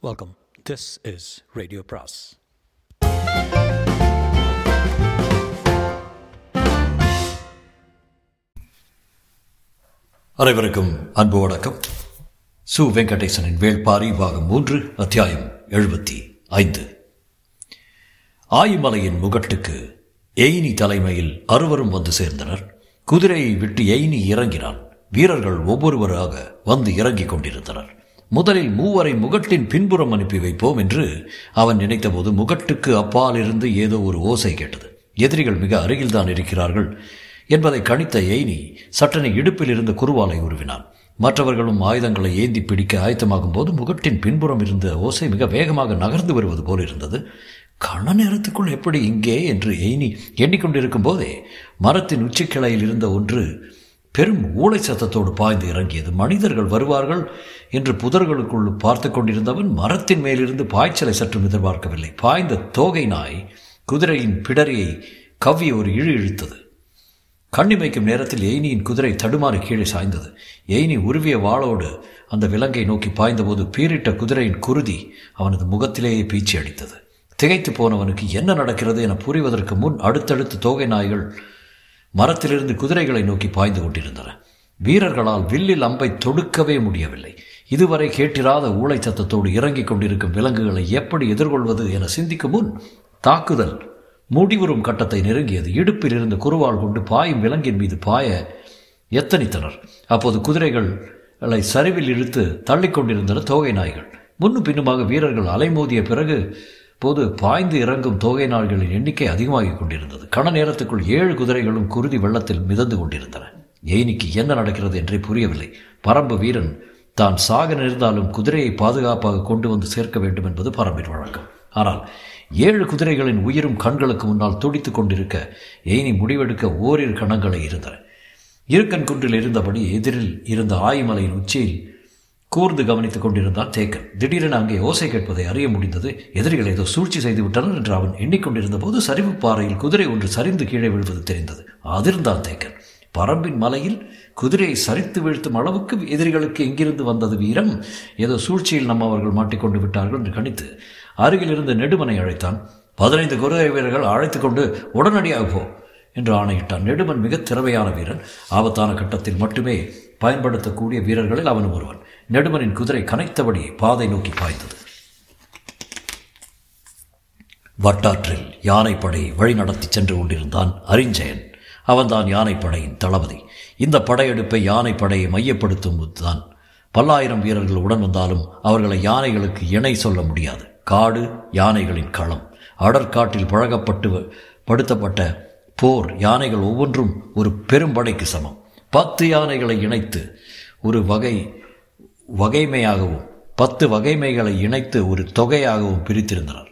Welcome this is radio bros அனைவருக்கும் அன்பு வணக்கம். சு வெங்கடேசனின் வேள்பாரி பாகம் மூன்று அத்தியாயம் எழுபத்தி ஐந்து. ஆயிமலையின் முகட்டுக்கு எயினி தலைமையில் அறுவரும் வந்து சேர்ந்தனர். குதிரையை விட்டு எயினி இறங்கினான். வீரர்கள் ஒவ்வொருவராக வந்து இறங்கிக் கொண்டிருந்தனர். முதலில் மூவரை முகட்டின் பின்புறம் அனுப்பி வைப்போம் என்று அவன் நினைத்தபோது முகட்டுக்கு அப்பால் இருந்து ஏதோ ஒரு ஓசை கேட்டது. எதிரிகள் மிக அருகில்தான் இருக்கிறார்கள் என்பதை கணித்த எய்னி சட்டனை இடுப்பில் இருந்த குருவாலை உருவினான். மற்றவர்களும் ஆயுதங்களை ஏந்தி பிடிக்க ஆயத்தமாகும் போது முகட்டின் பின்புறம் இருந்த ஓசை மிக வேகமாக நகர்ந்து வருவது போல் இருந்தது. கண நேரத்துக்குள் எப்படி இங்கே? என்று எய்னி எண்ணிக்கொண்டிருக்கும் போதே மரத்தின் உச்சிக்கிளையில் இருந்த ஒன்று பெரும் ஊளை சத்தத்தோடு பாய்ந்து இறங்கியது. மனிதர்கள் வருவார்கள் என்று புதர்களுக்குள் பார்த்து கொண்டிருந்தவன் மரத்தின் மேலிருந்து பாய்ச்சலை சற்றும் எதிர்பார்க்கவில்லை. பாய்ந்த தோகை நாய் குதிரையின் பிடரியை கவ்வி ஒரு இழு இழுத்தது. கண்ணிமைக்கும் நேரத்தில் எய்னியின் குதிரை தடுமாறி கீழே சாய்ந்தது. எய்னி உருவிய வாளோடு அந்த விலங்கை நோக்கி பாய்ந்தபோது பீரிட்ட குதிரையின் குருதி அவனது முகத்திலேயே பீச்சி அடித்தது. திகைத்து போனவனுக்கு என்ன நடக்கிறது என புரிவதற்கு முன் அடுத்தடுத்து தோகை நாய்கள் மரத்திலிருந்து குதிரைகளை நோக்கி பாய்ந்து கொண்டிருந்தன. வீரர்களால் வில்லில் அம்பை தொடுக்கவே முடியவில்லை. இதுவரை கேட்டிராத ஊளை சத்தத்தோடு இறங்கிக் கொண்டிருக்கும் விலங்குகளை எப்படி எதிர்கொள்வது என சிந்திக்கும் முன் தாக்குதல் முடிவுறும் கட்டத்தை நெருங்கியது. இடுப்பில் இருந்து குருவால் கொண்டு பாயும் விலங்கின் மீது பாய எத்தனித்தனர். அப்போது குதிரைகளை சரிவில் இழுத்து தள்ளிக்கொண்டிருந்தன தோகை நாய்கள். முன்னும் பின்னுமாக வீரர்கள் அலைமோதிய பிறகு போது பாய்ந்து இறங்கும் தோகை நாள்களின் எண்ணிக்கை அதிகமாகிக் கொண்டிருந்தது. கண நேரத்துக்குள் ஏழு குதிரைகளும் குருதி வெள்ளத்தில் மிதந்து கொண்டிருந்தன. எயினிக்கு என்ன நடக்கிறது என்றே புரியவில்லை. பரம்பு வீரன் தான் சாக நேர்ந்தாலும் குதிரையை பாதுகாப்பாக கொண்டு வந்து சேர்க்க வேண்டும் என்பது பரம்பின் வழக்கம். ஆனால் ஏழு குதிரைகளின் உயிரும் கண்களுக்கு முன்னால் துடித்துக் கொண்டிருக்க எயினி முடிவெடுக்க ஓரிரு கணங்களை இருந்தன. இருக்கன் குன்றில் இருந்தபடி எதிரில் இருந்த ஆய்மலையின் உச்சியில் கூர்ந்து கவனித்துக் கொண்டிருந்தான் தேக்கன். திடீரென அங்கே ஓசை கேட்பதை அறிய முடிந்தது. எதிரிகள் ஏதோ சூழ்ச்சி செய்து விட்டனர் என்று அவன் எண்ணிக்கொண்டிருந்த போது சரிவு பாறையில் குதிரை ஒன்று சரிந்து கீழே விழுவது தெரிந்தது. அதிர்ந்தான் தேக்கன். பரம்பின் மலையில் குதிரையை சரித்து வீழ்த்தும் அளவுக்கு எதிரிகளுக்கு எங்கிருந்து வந்தது வீரம்? ஏதோ சூழ்ச்சியில் நம்ம அவர்கள் மாட்டிக்கொண்டு விட்டார்கள் என்று கணித்து அருகில் இருந்து நெடுமனை அழைத்தான். பதினைந்து குதிரை வீரர்கள் அழைத்து கொண்டு உடனடியாக போ என்று ஆணையிட்டான். நெடுமன் மிக திறமையான வீரன். ஆபத்தான கட்டத்தில் மட்டுமே பயன்படுத்தக்கூடிய வீரர்களில் அவன் ஒருவன். நெடுமனின் குதிரை கனைத்தபடி பாதை நோக்கி பாய்ந்தது. வட்டாற்றில் யானைப்படை வழிநடத்தி சென்று கொண்டிருந்தான் அரிஞ்சயன். அவன்தான் யானைப்படையின் தளபதி. இந்த படையெடுப்பை யானைப்படையை மையப்படுத்தும் தான் பல்லாயிரம் வீரர்கள் உடன் வந்தாலும் அவர்களை யானைகளுக்கு இணை சொல்ல முடியாது. காடு யானைகளின் களம். அடற்காட்டில் பழகப்பட்டு படுத்தப்பட்ட போர் யானைகள் ஒவ்வொன்றும் ஒரு பெரும்படைக்கு சமம். பத்து யானைகளை இணைத்து ஒரு வகை வகைமையாகவும் பத்து வகைமைகளை இணைத்து ஒரு தொகையாகவும் பிரித்திருந்தனர்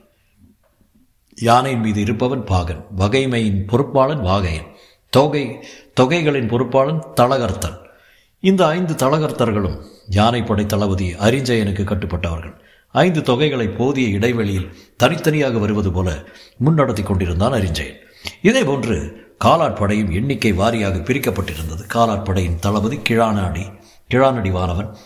யானையின் மீது இருப்பவன் பாகன் வகைமையின் பொறுப்பாளன் வாகையன் தொகை தொகைகளின் பொறுப்பாளன் தளகர்த்தன். இந்த ஐந்து தளகர்த்தர்களும் யானைப்படை தளபதி அரிஞ்சயனுக்கு கட்டுப்பட்டவர்கள். ஐந்து தொகைகளை போதிய இடைவெளியில் தனித்தனியாக வருவது போல முன்னடத்தி கொண்டிருந்தான் அரிஞ்சயன். இதேபோன்று காலாட்படையும் எண்ணிக்கை வாரியாக பிரிக்கப்பட்டிருந்தது. காலாட்படையின் தளபதி கிழானாடி கிழானடி வானவன்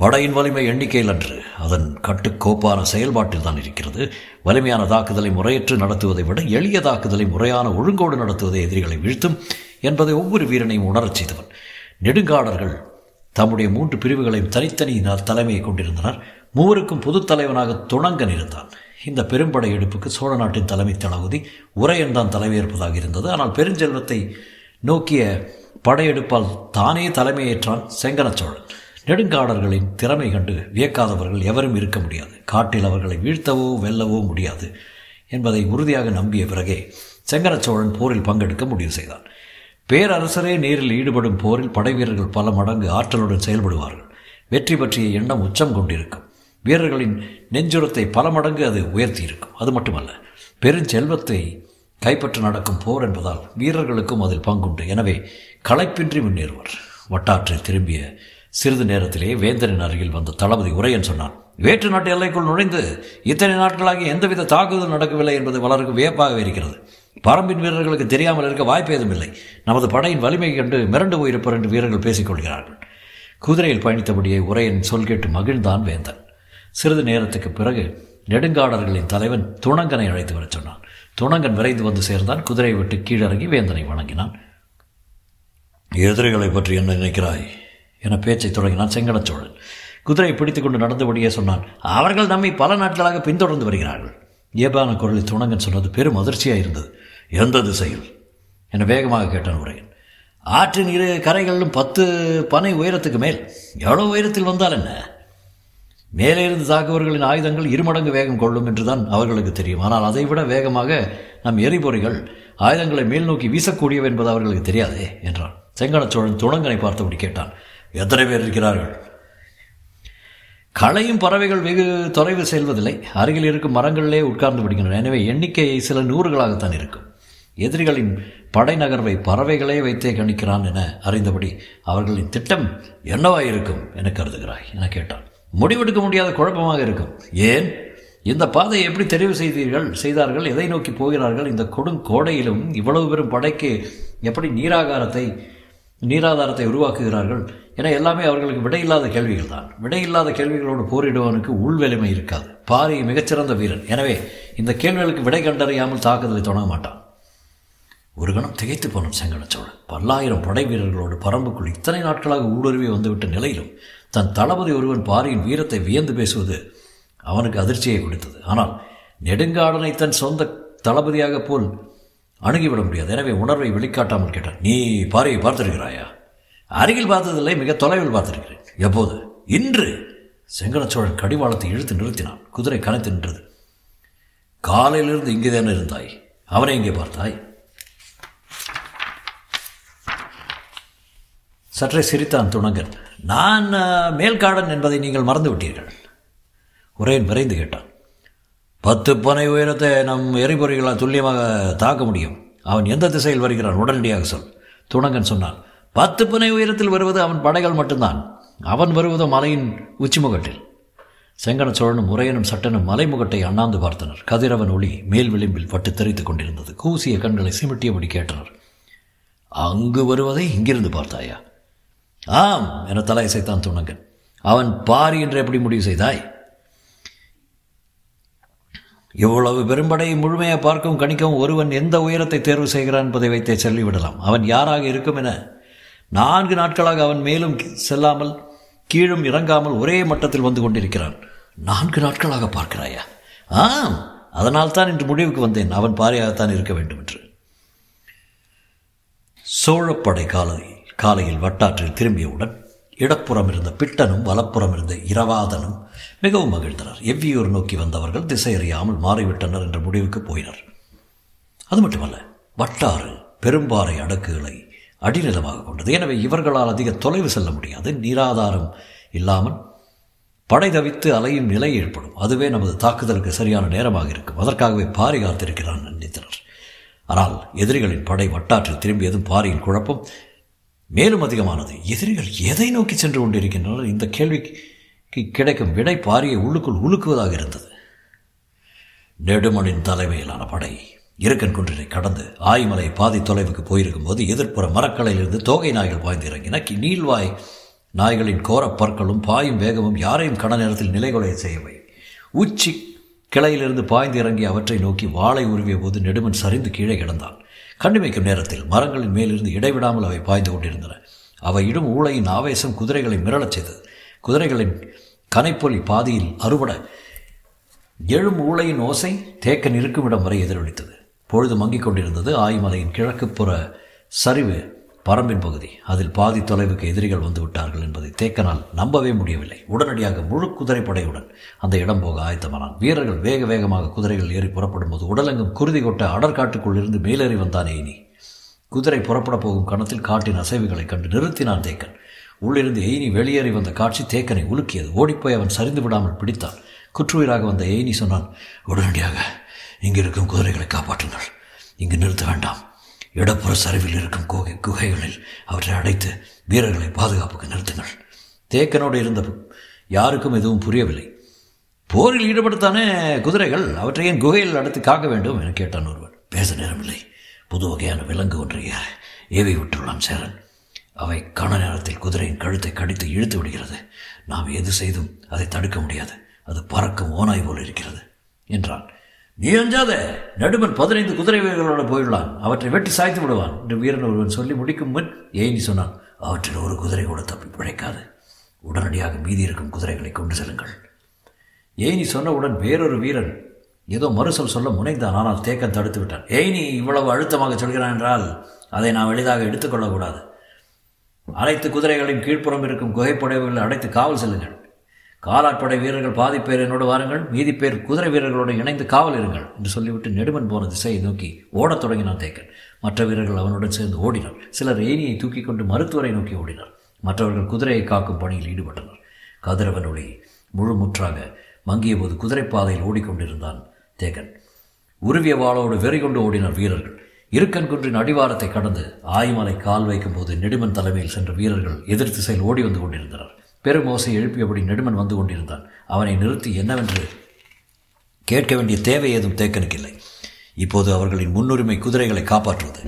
படையின் வலிமை எண்ணிக்கையில் அன்று அதன் கட்டுக்கோப்பான செயல்பாட்டில் தான் இருக்கிறது. வலிமையான தாக்குதலை முறையற்று நடத்துவதை விட எளிய தாக்குதலை முறையான ஒழுங்கோடு நடத்துவதை எதிரிகளை வீழ்த்தும் என்பதை ஒவ்வொரு வீரனையும் உணரச் செய்தவன். நெடுங்காடர்கள் தம்முடைய மூன்று பிரிவுகளையும் தனித்தனி தலைமையை கொண்டிருந்தனர். மூவருக்கும் பொது தலைவனாக துணங்கன் இருந்தான். இந்த பெரும்படை எடுப்புக்கு சோழ நாட்டின் தலைமை தளபதி உரையன் தான் தலைமையேற்பதாக இருந்தது. ஆனால் பெருஞ்செல்வத்தை நோக்கிய படையெடுப்பால் தானே தலைமையேற்றான் செங்கன சோழன். நெடுங்காடர்களின் திறமை கண்டு வியக்காதவர்கள் எவரும் இருக்க முடியாது. காட்டில் அவர்களை வீழ்த்தவோ வெல்லவோ முடியாது என்பதை உறுதியாக நம்பிய பிறகே செங்கன சோழன் போரில் பங்கெடுக்க முடிவு செய்தான். பேரரசரே நேரில் ஈடுபடும் போரில் படைவீரர்கள் பல மடங்கு ஆற்றலுடன் செயல்படுவார்கள். வெற்றி பற்றிய எண்ணம் உச்சம் கொண்டிருக்கும். வீரர்களின் நெஞ்சுரத்தை பல மடங்கு அது உயர்த்தி இருக்கும் அது மட்டுமல்ல பெருஞ்செல்வத்தை கைப்பற்ற நடக்கும் போர் என்பதால் வீரர்களுக்கும் அதில் பங்குண்டு. எனவே களைப்பின்றி முன்னேறுவர். வட்டாற்றில் திரும்பிய சிறிது நேரத்திலே வேந்தரின் அருகில் வந்த தளபதி உரையன் சொன்னான். வேற்று நாட்டு எல்லைக்குள் நுழைந்து இத்தனை நாட்களாகி எந்தவித தாக்குதல் நடக்கவில்லை என்பது வளருக்கு வியப்பாக இருக்கிறது. பரம்பின் வீரர்களுக்கு தெரியாமல் இருக்க வாய்ப்பு ஏதும் இல்லை. நமது படையின் வலிமை கண்டு மிரண்டு போயிருப்பர் என்று வீரர்கள் பேசிக் கொள்கிறார்கள் குதிரையில் பயணித்தபடியே உரையன் சொல் கேட்டு மகிழ்ந்தான் வேந்தன். சிறிது நேரத்துக்கு பிறகு நெடுங்காடர்களின் தலைவன் துணங்கனை அழைத்து வரச் சொன்னான். துணங்கன் விரைந்து வந்து சேர்ந்தான். குதிரையை விட்டு கீழறங்கி வேந்தனை வணங்கினான். எதிரிகளை பற்றி என்ன நினைக்கிறாய்? என பேச்சை தொடங்கினான் செங்கடச்சோழன். குதிரையை பிடித்து கொண்டு நடந்தபடியே சொன்னான் அவர்கள் நம்மை பல நாட்களாக பின்தொடர்ந்து வருகிறார்கள். இயல்பான குரலில் துணங்கன் சொன்னது பெரும் அதிர்ச்சியாக இருந்தது. எந்த திசையில்? என வேகமாக கேட்டான் உரையன். ஆற்றின் இரு கரைகளிலும் பத்து பனை உயரத்துக்கு மேல். எவ்வளோ உயரத்தில் வந்தால் என்ன? மேலே இருந்து தாக்குவர்களின் ஆயுதங்கள் இருமடங்கு வேகம் கொள்ளும் என்றுதான் அவர்களுக்கு தெரியும். ஆனால் அதைவிட வேகமாக நம் எரிபொறிகள் ஆயுதங்களை மேல் நோக்கி வீசக்கூடியவை என்பது அவர்களுக்கு தெரியாதே என்றான். செங்கனச்சோழன் துணங்கனை பார்த்தபடி கேட்டான். எத்தனை பேர் இருக்கிறார்கள்? களையும் பறவைகள் வெகு தொலைவு செல்வதில்லை. அருகில் இருக்கும் மரங்களிலே உட்கார்ந்து விடுகின்றன. எனவே எண்ணிக்கை சில நூறுகளாகத்தான் இருக்கும். எதிரிகளின் படை நகர்வை பறவைகளே வைத்தே கணிக்கிறான் என அறிந்தபடி அவர்களின் திட்டம் என்னவாயிருக்கும் என கருதுகிறாய் என கேட்டான். முடிவெடுக்க முடியாத குழப்பமாக இருக்கும். ஏன்? இந்த பாதையை எப்படி தெரிவு செய்தீர்கள்? செய்தார்கள்? எதை நோக்கி போகிறார்கள்? இந்த கொடுங்கோடையிலும் இவ்வளவு பெரும் படைக்கு எப்படி நீராகாரத்தை நீராதாரத்தை உருவாக்குகிறார்கள்? ஏன்னா எல்லாமே அவர்களுக்கு விடையில்லாத கேள்விகள் தான் விடையில்லாத கேள்விகளோடு போரிடுவனுக்கு உள்வெளிமை இருக்காது. பாரி மிகச்சிறந்த வீரன். எனவே இந்த கேள்விகளுக்கு விடை கண்டறியாமல் தாக்குதலை தொடங்க மாட்டான். ஒரு கணம் திகைத்து போனோம் சோழன் பல்லாயிரம் படை வீரர்களோடு பரம்புக்குள் இத்தனை நாட்களாக ஊடுருவி வந்துவிட்ட நிலையிலும் தன் தளபதி ஒருவன் பாரியின் வீரத்தை வியந்து பேசுவது அவனுக்கு அதிர்ச்சியை கொடுத்தது. ஆனால் நெடுங்காடனை தன் சொந்த தளபதியாக போல் அணுகிவிட முடியாது. எனவே உணர்வை வெளிக்காட்டாமல் கேட்டான் நீ பாரியை பார்த்திருக்கிறாயா? அருகில் பார்த்ததில்லை மிக தொலைவில் பார்த்திருக்கிறேன். எப்போது? இன்று. செங்கலச்சோழன் கடிவாளத்தை இழுத்து நிறுத்தினான். குதிரை கனத்து நின்றது. காலையிலிருந்து இங்கே தானே இருந்தாய்? அவனை இங்கே பார்த்தாய்? சற்றே சிரித்தான் துணங்கன் நான் மேல்காடன் என்பதை நீங்கள் மறந்து விட்டீர்கள். உரையன் விரைந்து கேட்டான். பத்து பனை உயரத்தை நம் எரிபொறிகளால் துல்லியமாக தாக்க முடியும். அவன் எந்த திசையில் வருகிறான்? உடனடியாக சொல். துணங்கன் சொன்னான். பத்து புனை உயரத்தில் வருவது அவன் படைகள் மட்டும்தான். அவன் வருவதோ மலையின் உச்சிமுகட்டில். செங்கன சோழனும் உரையனும் சட்டனும் மலைமுகட்டை அண்ணாந்து பார்த்தனர். கதிரவன் ஒளி மேல் விளிம்பில் பட்டு தெரித்துக் கொண்டிருந்தது. கூசிய கண்களை சிமிட்டியபடி கேட்டனர். அங்கு வருவதை இங்கிருந்து பார்த்தாயா? ஆம் என தலையசைத்தான் துணங்கன். அவன் பாரி என்று எப்படி முடிவு செய்தாய்? இவ்வளவு பெரும்படையை முழுமையாக பார்க்கவும் கணிக்கவும் ஒருவன் எந்த உயரத்தை தேர்வு செய்கிறான் என்பதை வைத்தே சொல்லிவிடலாம். அவன் யாராக இருக்கும் என நான்கு நாட்களாக அவன் மேலும் செல்லாமல் கீழும் இறங்காமல் ஒரே மட்டத்தில் வந்து கொண்டிருக்கிறான். நான்கு நாட்களாக பார்க்கிறாயா? ஆம் அதனால் தான் இன்று முடிவுக்கு வந்தேன். அவன் பாரியாகத்தான் இருக்க வேண்டும் என்று. சோழப்படை காலை காலையில் வட்டாற்றில் திரும்பியவுடன் இடப்புறம் இருந்த பிட்டனும் வலப்புறம் இருந்த இரவாதனும் மிகவும் மகிழ்ந்தனர். எவ்வியூர் நோக்கி வந்தவர்கள் திசையறியாமல் மாறிவிட்டனர் என்ற முடிவுக்கு போயினர். அது மட்டுமல்ல வட்டாறு பெரும்பாறை அடக்குகளை அடிநிலமாக கொண்டது. எனவே இவர்களால் அதிக தொலைவு செல்ல முடியாது. நீராதாரம் இல்லாமல் படை தவித்து அலையும் நிலை ஏற்படும். அதுவே நமது தாக்குதலுக்கு சரியான நேரமாக இருக்கும். அதற்காகவே பாரி காத்திருக்கிறான் நினைத்தனர் ஆனால் எதிரிகளின் படை வட்டாற்றில் திரும்பியதும் பாரியின் குழப்பம் மேலும் அதிகமானது. எதிரிகள் எதை நோக்கி சென்று கொண்டிருக்கின்றனர்? இந்த கேள்விக்கு கிடைக்கும் விடை பாரியை உள்ளுக்குள் உலுக்குவதாக இருந்தது. நெடுமனின் தலைமையிலான படை. இருக்கன் குன்றினை கடந்து ஆய்மலை பாதி தொலைவுக்கு போயிருக்கும் போது எதிர்ப்புற மரக்கலையிலிருந்து தோகை நாய்கள் பாய்ந்து இறங்கின. நீள்வாய் நாய்களின் கோரப் பற்களும் பாயும் வேகமும் யாரையும் கட நேரத்தில் நிலைகொலைய செய்யவை. உச்சி கிளையிலிருந்து பாய்ந்து இறங்கி அவற்றை நோக்கி வாளை உருவிய போது நெடுமன் சரிந்து கீழே கிடந்தான். கண்டுமைக்கும் நேரத்தில் மரங்களின் மேலிருந்து இடைவிடாமல் அவை பாய்ந்து கொண்டிருந்தன. அவை இடும் ஊழையின் ஆவேசம் குதிரைகளை மிரளச் செய்தது. குதிரைகளின் கனைப்பொலி பாதியில் அறுபட எழும் ஊழையின் ஓசை தேக்கன் இருக்கும் இடம் வரை எதிரொலித்தது. பொழுது மங்கிக் கொண்டிருந்தது ஆய்மலையின் கிழக்குப்புற சரிவு பரம்பின் பகுதி. அதில் பாதி தொலைவுக்கு எதிரிகள் வந்து விட்டார்கள் என்பதை தேக்கனால் நம்பவே முடியவில்லை. உடனடியாக முழு குதிரைப்படையுடன் அந்த இடம் போக ஆயத்தமானான். வீரர்கள் வேக வேகமாக குதிரைகள் ஏறி புறப்படும் போது உடலெங்கும் குருதி கொட்ட அடற்காட்டுக்குள் இருந்து மேலேறி வந்தான் இனி குதிரை புறப்பட போகும் கணத்தில் காட்டின் அசைவுகளைக் கண்டு நிறுத்தினான் தேக்கன். உள்ளிருந்து எய்னி வெளியேறி வந்த காட்சி தேக்கனை உலுக்கியது. ஓடிப்போய் அவன் சரிந்து விடாமல் பிடித்தான். குற்றுயிராக வந்த எய்னி சொன்னான் உடனடியாக இங்கே இருக்கும் குதிரைகளை காப்பாற்றுங்கள். இங்கு நிறுத்த வேண்டாம். இடப்புற சரிவில் இருக்கும் குகை குகைகளில் அவற்றை அடைத்து வீரர்களை பாதுகாப்புக்கு நிறுத்துங்கள். தேக்கனோடு இருந்த யாருக்கும் எதுவும் புரியவில்லை. போரில் ஈடுபடுத்தானே குதிரைகள்? அவற்றை ஏன் குகையில் அடைத்து காக்க வேண்டும் என கேட்டான் ஒருவன் பேச நேரமில்லை. புது வகையான விலங்கு ஒன்றை ஏவி விட்டுள்ளான் சேரன். அவை கண நேரத்தில் குதிரையின் கழுத்தை கடித்து இழுத்து விடுகிறது. நாம் எது செய்தும் அதை தடுக்க முடியாது. அது பறக்கும் ஓனாய் போல் இருக்கிறது என்றான். நீ அஞ்சாத. நடுமன் பதினைந்து குதிரை வீரர்களோடு போயிடலாம் அவற்றை வெட்டி சாய்த்து விடுவான் என்று வீரன் ஒருவன் சொல்லி முடிக்கும் முன் ஏனி சொன்னான் அவற்றில் ஒரு குதிரை கூட தப்பி பிழைக்காது. உடனடியாக மீதி இருக்கும் குதிரைகளை கொண்டு செல்லுங்கள். ஏனி சொன்னவுடன் வேறொரு வீரன் ஏதோ மறுசொல் சொல்ல முனைந்தான். ஆனால் தேக்கம் தடுத்து விட்டான். ஏனி இவ்வளவு அழுத்தமாக சொல்கிறான் என்றால் அதை நாம் எளிதாக எடுத்துக்கொள்ளக்கூடாது அனைத்து குதிரைகளின் கீழ்ப்புறம் இருக்கும் குகைப்படைவுகளை அடைத்து காவல் செல்லுங்கள். காலாட்படை வீரர்கள் பாதி பேர் என்னோடு வாருங்கள் மீதி பேர் குதிரை வீரர்களோடு இணைந்து காவல் இருங்கள் என்று சொல்லிவிட்டு நெடுமன் போன திசையை நோக்கி ஓடத் தொடங்கினான் தேக்கன். மற்ற வீரர்கள் அவனுடன் சேர்ந்து ஓடினர். சிலர் ஏனியை தூக்கி கொண்டு மருத்துவரை நோக்கி ஓடினர். மற்றவர்கள் குதிரையை காக்கும் பணியில் ஈடுபட்டனர். கதிரவன் ஒளி முழு முற்றாக மங்கிய போது குதிரைப்பாதையில் ஓடிக்கொண்டிருந்தான் தேகன் உருவிய வாளோடு வெறி கொண்டு ஓடினர் வீரர்கள். இருக்கன் குன்றின் அடிவாரத்தை கடந்து ஆய்மலை கால் வைக்கும் போது நெடுமன் தலைமையில் சென்ற வீரர்கள் எதிர் திசையில் ஓடி வந்து கொண்டிருந்தனர். பெரும் ஓசை எழுப்பியபடி நெடுமன் வந்து கொண்டிருந்தான். அவனை நிறுத்தி என்னவென்று கேட்க வேண்டிய தேவை ஏதும் தேக்கனுக்கில்லை இப்போது அவர்களின் முன்னுரிமை குதிரைகளை காப்பாற்றுவது.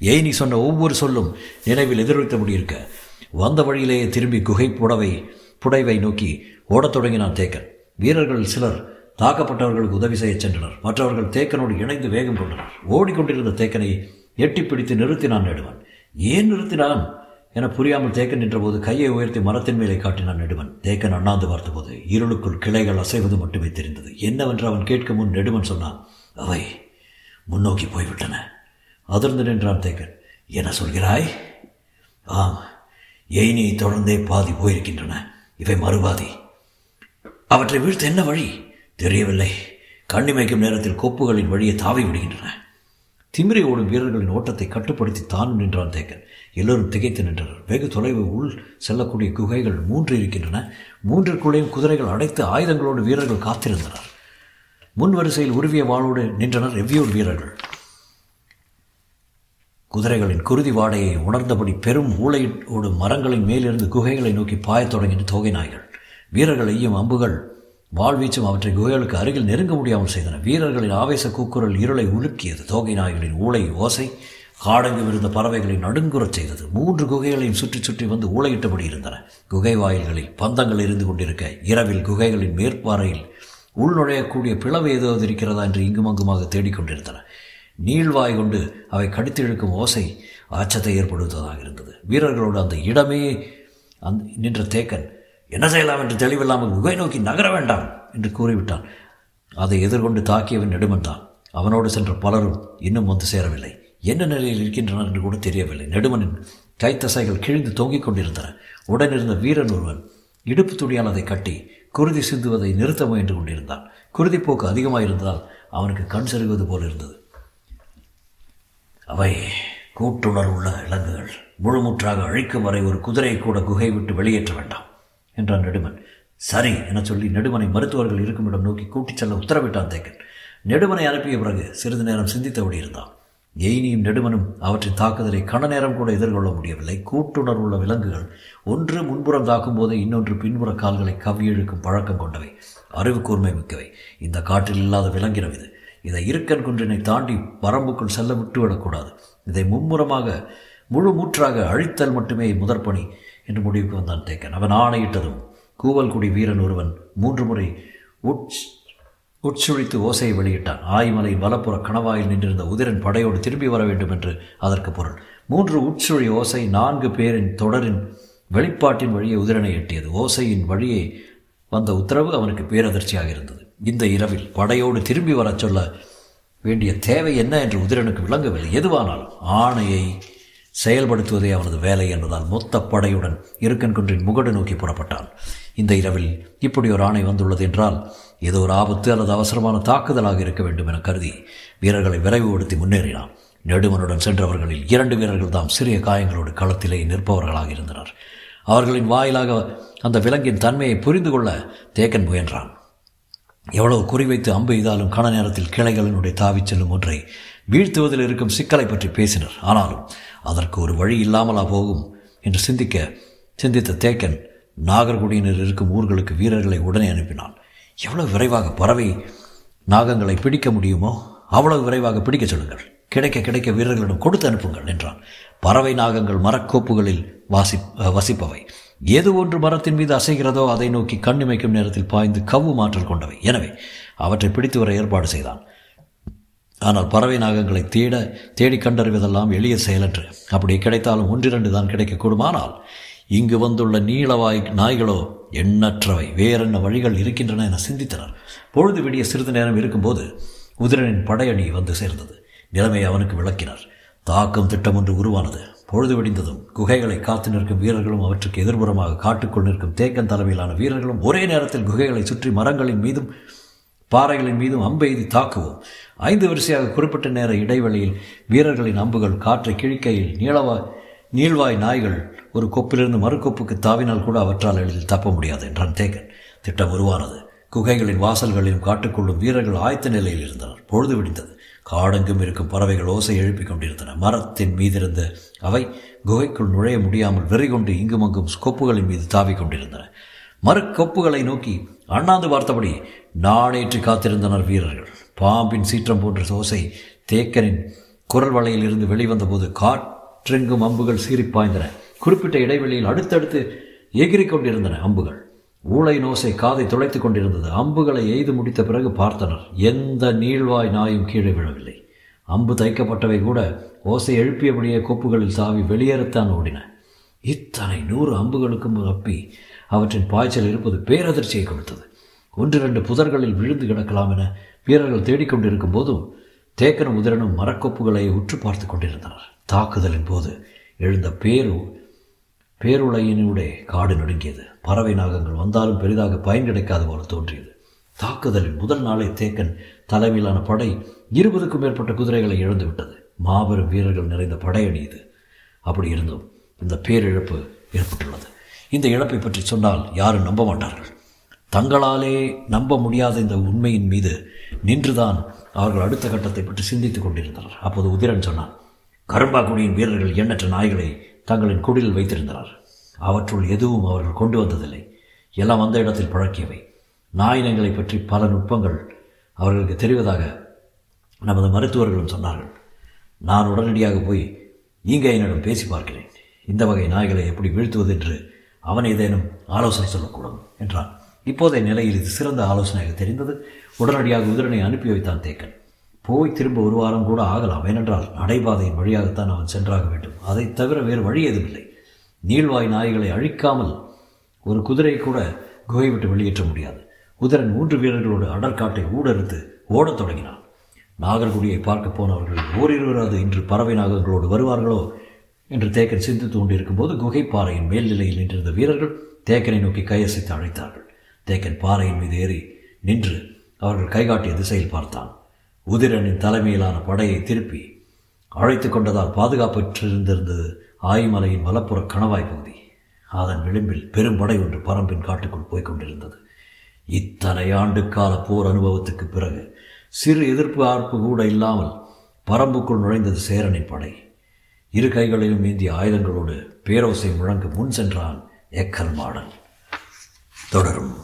ஏய்னி சொன்ன ஒவ்வொரு சொல்லும் நினைவில் எதிரொலித்தபடி இருக்க. வந்த வழியிலேயே திரும்பி குகை புடவை புடைவை நோக்கி ஓடத் தொடங்கினான் தேக்கன். வீரர்கள் சிலர் தாக்கப்பட்டவர்களுக்கு உதவி செய்யச் சென்றனர். மற்றவர்கள் தேக்கனோடு இணைந்து வேகம் கொண்டனர். ஓடிக்கொண்டிருந்த தேக்கனை எட்டி பிடித்து நிறுத்தினான் நெடுவன் ஏன் நிறுத்தினான்? என புரியாமல் தேக்கன் நின்றபோது கையை உயர்த்தி மரத்தின் மேலே காட்டினான் நெடுவன் தேக்கன் அண்ணாந்து பார்த்தபோது இருளுக்குள் கிளைகள் அசைவது மட்டுமே தெரிந்தது. என்னவென்று அவன் கேட்க முன் நெடுமன் சொன்னான் அவை முன்னோக்கி போய்விட்டன. அதிர்ந்து நின்றான் தேக்கன். என்ன சொல்கிறாய்? ஆம் எய்னியை தொடர்ந்தே பாதி போயிருக்கின்றன. இவை மறுபாதி. அவற்றை வீழ்த்த என்ன வழி? தெரியவில்லை. கண்ணிமைக்கும் நேரத்தில் கொப்புகளின் வழியை தாவி விடுகின்றன. திமிரை ஓடும் வீரர்களின் ஓட்டத்தை கட்டுப்படுத்தி தான் நின்றான் தேக்கன். எல்லோரும் திகைத்து நின்றனர். வெகு தொலைவு உள் செல்லக்கூடிய குகைகள் மூன்று இருக்கின்றன மூன்றிற்குள்ளேயும் குதிரைகள் அடைத்து ஆயுதங்களோடு வீரர்கள் காத்திருந்தனர். முன் வரிசையில் உருவிய வாளோடு நின்றனர் எவ்வியூர் வீரர்கள்? குதிரைகளின் குருதி வாடையை உணர்ந்தபடி பெரும் ஊழையோடு மரங்களின் மேலிருந்து குகைகளை நோக்கி பாயத் தொடங்கின தொகை நாய்கள் வீரர்கள் ஐயும் அம்புகள் வாழ்வீச்சும் அவற்றை குகைகளுக்கு அருகில் நெருங்க முடியாமல் செய்தன. வீரர்களின் ஆவேச கூக்குரல் இருளை உலுக்கியது. தோகை நாய்களின் ஊளை ஓசை காடங்கு விருந்த பறவைகளை நடுங்குறச் செய்தது. மூன்று குகைகளையும் சுற்றி சுற்றி வந்து ஊளையிட்டபடி இருந்தன. குகை வாயில்களில் பந்தங்கள் இருந்து கொண்டிருக்க இரவில் குகைகளின் மேற்பாறையில் உள்நுழையக்கூடிய பிளவு ஏதோ இருக்கிறதா என்று இங்குமங்குமாக தேடிக்கொண்டிருந்தன நீள்வாய் கொண்டு அவை கடித்திழுக்கும் ஓசை ஆச்சத்தை ஏற்படுத்துவதாக இருந்தது. வீரர்களோடு அந்த இடமே அந் நின்ற தேக்கன் என்ன செய்யலாம் என்று தெளிவில்லாமல் குகை நோக்கி நகர வேண்டாம் என்று கூறிவிட்டான். அதை எதிர்கொண்டு தாக்கியவன் நெடுமன் தான் அவனோடு சென்ற பலரும் இன்னும் வந்து சேரவில்லை. என்ன நிலையில் இருக்கின்றனர் என்று கூட தெரியவில்லை. நெடுமனின் கைத்தசைகள் கிழிந்து தொங்கிக் கொண்டிருந்தன. உடனிருந்த வீரன் ஒருவன் இடுப்பு துணியால் அதை கட்டி குருதி சிந்துவதை நிறுத்த முயன்று கொண்டிருந்தான். குருதிப்போக்கு அதிகமாக இருந்ததால் அவனுக்கு கண் செருகுவது போல் இருந்தது. அவை கூட்டுணர்வுள்ள இலங்குகள். முழுமுற்றாக அழிக்கும் வரை ஒரு குதிரையை கூட குகை விட்டு வெளியேற்ற வேண்டாம். என்றான் நெடுமன். சரி என சொல்லி நெடுமனை மருத்துவர்கள் இருக்குமிடம் நோக்கி கூட்டிச் செல்ல உத்தரவிட்டான் தேக்கன். நெடுமனை அனுப்பிய பிறகு சிறிது நேரம் சிந்தித்தபடி இருந்தான். எயினியும் நெடுமனும் அவற்றின் தாக்குதலை கண நேரம் கூட எதிர்கொள்ள முடியவில்லை. கூட்டுணர்வுள்ள விலங்குகள் ஒன்று முன்புறம் தாக்கும் போது இன்னொன்று பின்புற கால்களை கவ்வியழுக்கும் பழக்கம் கொண்டவை. அறிவு கூர்மை மிக்கவை. இந்த காட்டில் இல்லாத விலங்கினம் இது. இதை இருக்கன் குன்றினை தாண்டி வரம்புக்குள் செல்ல விட்டுவிடக்கூடாது. இதை மும்முரமாக முழு மூற்றாக அழித்தல் மட்டுமே முதற்பணி. என்று முடிவுக்கு வந்தான் தேக்கன். அவன் ஆணையிட்டதும் கூவல்குடி வீரன் ஒருவன் மூன்று முறை உட்ச் உட்சுழித்து ஓசையை வெளியிட்டான். ஆய்மலையின் வலப்புற கணவாயில் நின்றிருந்த உதிரன் படையோடு திரும்பி வர வேண்டும் என்று அதற்கு பொருள். மூன்று உட்சுழி ஓசை நான்கு பேரின் தொடரின் வெளிப்பாட்டின் வழியே உதிரனை எட்டியது. ஓசையின் வழியே வந்த உத்தரவு அவனுக்கு பேரதிர்ச்சியாக இருந்தது. இந்த இரவில் படையோடு திரும்பி வரச் சொல்ல வேண்டிய தேவை என்ன என்று உதிரனுக்கு விளங்கவில்லை. எதுவானாலும் ஆணையை செயல்படுத்துவதே அவனது வேலை என்பதால் மொத்த படையுடன் இருக்கன் குன்றின் முகடு நோக்கி புறப்பட்டான். இந்த இரவில் இப்படி ஒரு ஆணை வந்துள்ளது என்றால் ஏதோ ஒரு ஆபத்து அல்லது அவசரமான தாக்குதலாக இருக்க வேண்டும் என கருதி வீரர்களை விரைவுபடுத்தி முன்னேறினான். நெடுமனுடன் சென்றவர்களில் இரண்டு வீரர்கள் தாம் சிறிய காயங்களோடு களத்திலே நிற்பவர்களாக இருந்தனர். அவர்களின் வாயிலாக அந்த விலங்கின் தன்மையை புரிந்து கொள்ள தேக்கன் முயன்றான். எவ்வளவு குறிவைத்து அம்பு எய்தாலும் கன நேரத்தில் கிளைகளினுடைய தாவிச் செல்லும் ஒன்றை வீழ்த்துவதில் இருக்கும் சிக்கலை பற்றி பேசினர். ஆனாலும் அதற்கு ஒரு வழி இல்லாமலா போகும் என்று சிந்திக்க சிந்தித்த தேக்கன் நாகர்குடியினர் இருக்கும் ஊர்களுக்கு வீரர்களை உடனே அனுப்பினான். எவ்வளவு விரைவாக பறவை நாகங்களை பிடிக்க முடியுமோ அவ்வளவு விரைவாக பிடிக்க சொல்லுங்கள். கிடைக்க கிடைக்க வீரர்களிடம் கொடுத்து அனுப்புங்கள் என்றான். பறவை நாகங்கள் மரக்கோப்புகளில் வாசி வசிப்பவை. எது ஒன்று மரத்தின் மீது அசைகிறதோ அதை நோக்கி கண்ணிமைக்கும் நேரத்தில் பாய்ந்து கவ்வு மாற்றல் கொண்டவை. எனவே அவற்றை பிடித்து வர ஏற்பாடு செய்தான். ஆனால் பறவை நாகங்களை தேட தேடி கண்டறிவதெல்லாம் எளிய செயலன்று அப்படி கிடைத்தாலும் ஒன்றிரண்டு தான் கிடைக்கக்கூடுமானால் இங்கு வந்துள்ள நீளவாய் நாய்களோ எண்ணற்றவை. வேறென்ன வழிகள் இருக்கின்றன என சிந்தித்தனர். பொழுது விடிய சிறிது நேரம் இருக்கும்போது உதிரனின் படையணி வந்து சேர்ந்தது. நிலைமை அவனுக்கு விளக்கினார். தாக்கம் திட்டம் ஒன்று உருவானது. பொழுது விடிந்ததும் குகைகளை காத்து நிற்கும் வீரர்களும் அவற்றுக்கு எதிர்புறமாக காட்டுக்குள் நிற்கும் தேக்கன் தலைமையிலான வீரர்களும் ஒரே நேரத்தில் குகைகளை சுற்றி மரங்களின் மீதும் பாறைகளின் மீதும் அம்பெய்தி தாக்குவோம். ஐந்து வரிசையாக குறிப்பிட்ட நேர இடைவெளியில் வீரர்களின் அம்புகள் காற்றை கிழிக்கையில் நீளவாய் நீள்வாய் நாய்கள் ஒரு கொப்பிலிருந்து மறுக்கொப்புக்கு தாவினால் கூட அவற்றால் எளிதில் தப்ப முடியாது என்றான் தேக்கன். திட்டம் உருவானது. குகைகளின் வாசல்களிலும் காட்டுக்குள்ளும் வீரர்கள் ஆயத்த நிலையில் இருந்தனர். பொழுது விடிந்தது. காடெங்கும் இருக்கும் பறவைகள் ஓசை எழுப்பிக் கொண்டிருந்தன. மரத்தின் மீதிருந்த அவை குகைக்குள் நுழைய முடியாமல் வெறி கொண்டு இங்குமங்கும் கொப்புகளின் மீது தாவிக் கொண்டிருந்தன. மறுக்கொப்புகளை நோக்கி அண்ணாந்து பார்த்தபடி நாணேற்று காத்திருந்தனர் வீரர்கள். பாம்பின் சீற்றம் போன்ற தோசை தேக்கனின் குரல் வலையில் இருந்து வெளிவந்தபோது காற்றெங்கும் அம்புகள் சீறிப்பாய்ந்தன. குறிப்பிட்ட இடைவெளியில் அடுத்தடுத்து எகிரி கொண்டிருந்தன அம்புகள். ஊளை நோசை காதை துளைத்துக் கொண்டிருந்தது. அம்புகளை எய்து முடித்த பிறகு பார்த்தனர் எந்த நீள்வாய் நாயும் கீழே விழவில்லை. அம்பு தைக்கப்பட்டவை கூட ஓசை எழுப்பியபடியே கொப்புகளில் தாவி வெளியேறத்தான் ஓடின. இத்தனை நூறு அம்புகளுக்கும் அப்பி அவற்றின் பாய்ச்சல் இருப்பது பேரதிர்ச்சியை கொடுத்தது. ஒன்று ரெண்டு புதர்களில் விழுந்து கிடக்கலாம் என வீரர்கள் தேடிக்கொண்டிருக்கும் போதும் தேக்கனும் உதிரனும் மரக்கொப்புகளை உற்று பார்த்து கொண்டிருந்தனர். தாக்குதலின் போது எழுந்த பேரு பேருளையினுடைய காடு நடுங்கியது. பறவை நாகங்கள் வந்தாலும் பெரிதாக பயன் கிடைக்காது போல தோன்றியது. தாக்குதலின் முதல் நாளே தேக்கன் தலைமையிலான படை இருபதுக்கும் மேற்பட்ட குதிரைகளை இழந்துவிட்டது மாபெரும் வீரர்கள் நிறைந்த படையணி இது. அப்படி இருந்தும் இந்த பேரிழப்பு ஏற்பட்டுள்ளது. இந்த இழப்பை பற்றி சொன்னால் யாரும் நம்ப மாட்டார்கள். தங்களாலே நம்ப முடியாத இந்த உண்மையின் மீது நின்றுதான் அவர்கள் அடுத்த கட்டத்தை பற்றி சிந்தித்துக் கொண்டிருந்தனர் அப்போது உதிரன் சொன்னான் கரும்பாக்குடியின் வீரர்கள் எண்ணற்ற நாய்களை தங்களின் குடிலில் வைத்திருந்தனர் அவற்றுள் எதுவும் அவர்கள் கொண்டு வந்ததில்லை. எல்லாம் அந்த இடத்தில் பழக்கியவை. நாயினங்களை பற்றி பல நுட்பங்கள் அவர்களுக்கு தெரிவதாக நமது மருத்துவர்களும் சொன்னார்கள். நான் உடனடியாக போய் ஈங்கையனிடம் பேசி பார்க்கிறேன். இந்த வகை நாய்களை எப்படி வீழ்த்துவது என்று அவன் ஏதேனும் ஆலோசனை சொல்லக்கூடும் என்றான். இப்போதைய நிலையில் இது சிறந்த ஆலோசனையாக தெரிந்தது. உடனடியாக உதிரனை அனுப்பி வைத்தான் தேக்கன். போய் திரும்ப ஒரு வாரம் கூட ஆகலாம். ஏனென்றால் நடைபாதையின் வழியாகத்தான் அவன் சென்றாக வேண்டும். அதைத் தவிர வேறு வழி எதுவில்லை நீள்வாய் நாய்களை அழிக்காமல் ஒரு குதிரை கூட குகை விட்டு வெளியேற்ற முடியாது. உதிரன் மூன்று வீரர்களோடு அடற்காட்டை ஊடறுத்து ஓடத் தொடங்கினான். நாகர்குடியை பார்க்க போனவர்கள் ஓரிருவராது இன்று பறவை நாகங்களோடு வருவார்களோ என்று தேக்கன் சிந்தித்து கொண்டிருக்கும் போது குகைப்பாறையின் மேல்நிலையில் நின்றிருந்த வீரர்கள் தேக்கனை நோக்கி கையசைத்து அழைத்தார்கள். தேக்கன் பாறையின் மீது ஏறி நின்று அவர்கள் கைகாட்டிய திசையில் பார்த்தான். உதிரனின் தலைமையிலான படையை திருப்பி அழைத்து கொண்டதால் பாதுகாப்பற்றிருந்திருந்தது ஆய்மலையின் வலப்புற கணவாய் பகுதி. அதன் விளிம்பில் பெரும் படை ஒன்று பரம்பின் காட்டுக்குள் போய்க் கொண்டிருந்தது. இத்தனை ஆண்டுக்கால போர் அனுபவத்துக்கு பிறகு சிறு எதிர்ப்பு ஆர்ப்பு கூட இல்லாமல் பரம்புக்குள் நுழைந்தது சேரனின் படை. இரு கைகளிலும் ஏந்திய ஆயுதங்களோடு பேரோசை முழங்க முன் சென்றான் எக்கல் மாடன் தொடரும்.